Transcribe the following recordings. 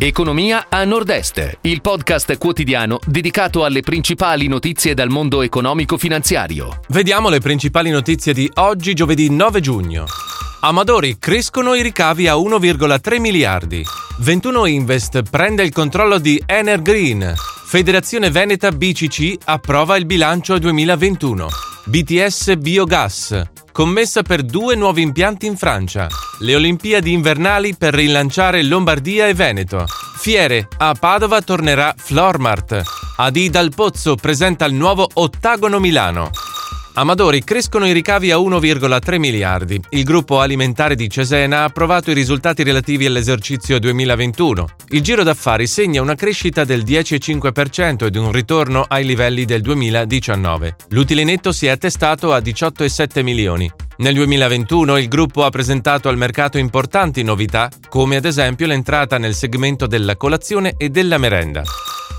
Economia a Nord-Est, il podcast quotidiano dedicato alle principali notizie dal mondo economico-finanziario. Vediamo le principali notizie di oggi, giovedì 9 giugno. Amadori crescono i ricavi a 1,3 miliardi. 21 Invest prende il controllo di Energreen. Federazione Veneta BCC approva il bilancio 2021. BTS Biogas. Commessa per due nuovi impianti in Francia. Le Olimpiadi invernali per rilanciare Lombardia e Veneto. Fiere, a Padova tornerà Flormart. Adi dal Pozzo presenta il nuovo Ottagono Milano. Amadori crescono i ricavi a 1,3 miliardi. Il gruppo alimentare di Cesena ha approvato i risultati relativi all'esercizio 2021. Il giro d'affari segna una crescita del 10,5% ed un ritorno ai livelli del 2019. L'utile netto si è attestato a 18,7 milioni. Nel 2021 il gruppo ha presentato al mercato importanti novità, come ad esempio l'entrata nel segmento della colazione e della merenda.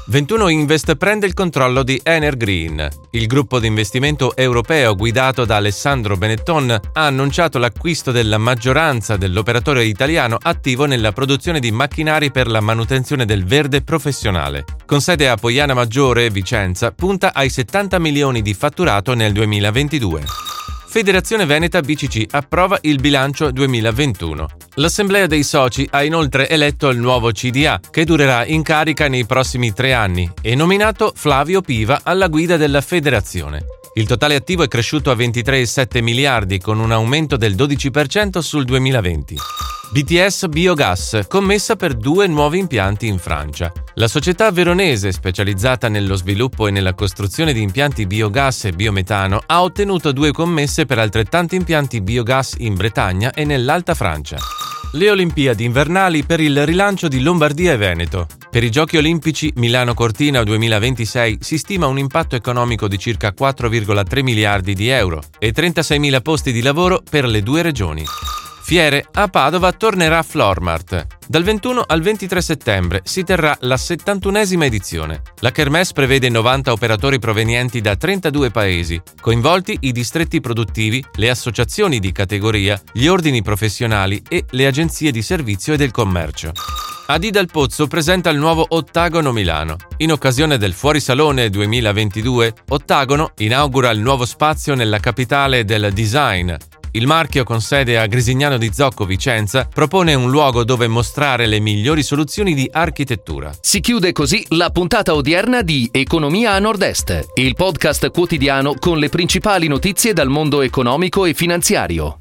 21 Invest prende il controllo di Energreen. Il gruppo di investimento europeo guidato da Alessandro Benetton ha annunciato l'acquisto della maggioranza dell'operatore italiano attivo nella produzione di macchinari per la manutenzione del verde professionale. Con sede a Poiana Maggiore, Vicenza, punta ai 70 milioni di fatturato nel 2022. Federazione Veneta BCC approva il bilancio 2021. L'Assemblea dei soci ha inoltre eletto il nuovo CDA, che durerà in carica nei prossimi tre anni, e nominato Flavio Piva alla guida della federazione. Il totale attivo è cresciuto a 23,7 miliardi, con un aumento del 12% sul 2020. BTS Biogas, commessa per due nuovi impianti in Francia. La società veronese, specializzata nello sviluppo e nella costruzione di impianti biogas e biometano, ha ottenuto due commesse per altrettanti impianti biogas in Bretagna e nell'Alta Francia. Le Olimpiadi invernali per il rilancio di Lombardia e Veneto. Per i Giochi Olimpici Milano Cortina 2026 si stima un impatto economico di circa 4,3 miliardi di euro e 36.000 posti di lavoro per le due regioni. Fiere, a Padova tornerà Flormart. Dal 21 al 23 settembre si terrà la 71esima edizione. La Kermesse prevede 90 operatori provenienti da 32 paesi, coinvolti i distretti produttivi, le associazioni di categoria, gli ordini professionali e le agenzie di servizio e del commercio. Adi dal Pozzo presenta il nuovo Ottagono Milano. In occasione del Fuorisalone 2022, Ottagono inaugura il nuovo spazio nella capitale del design, il marchio con sede a Grisignano di Zocco Vicenza propone un luogo dove mostrare le migliori soluzioni di architettura. Si chiude così la puntata odierna di Economia a Nord-Est, il podcast quotidiano con le principali notizie dal mondo economico e finanziario.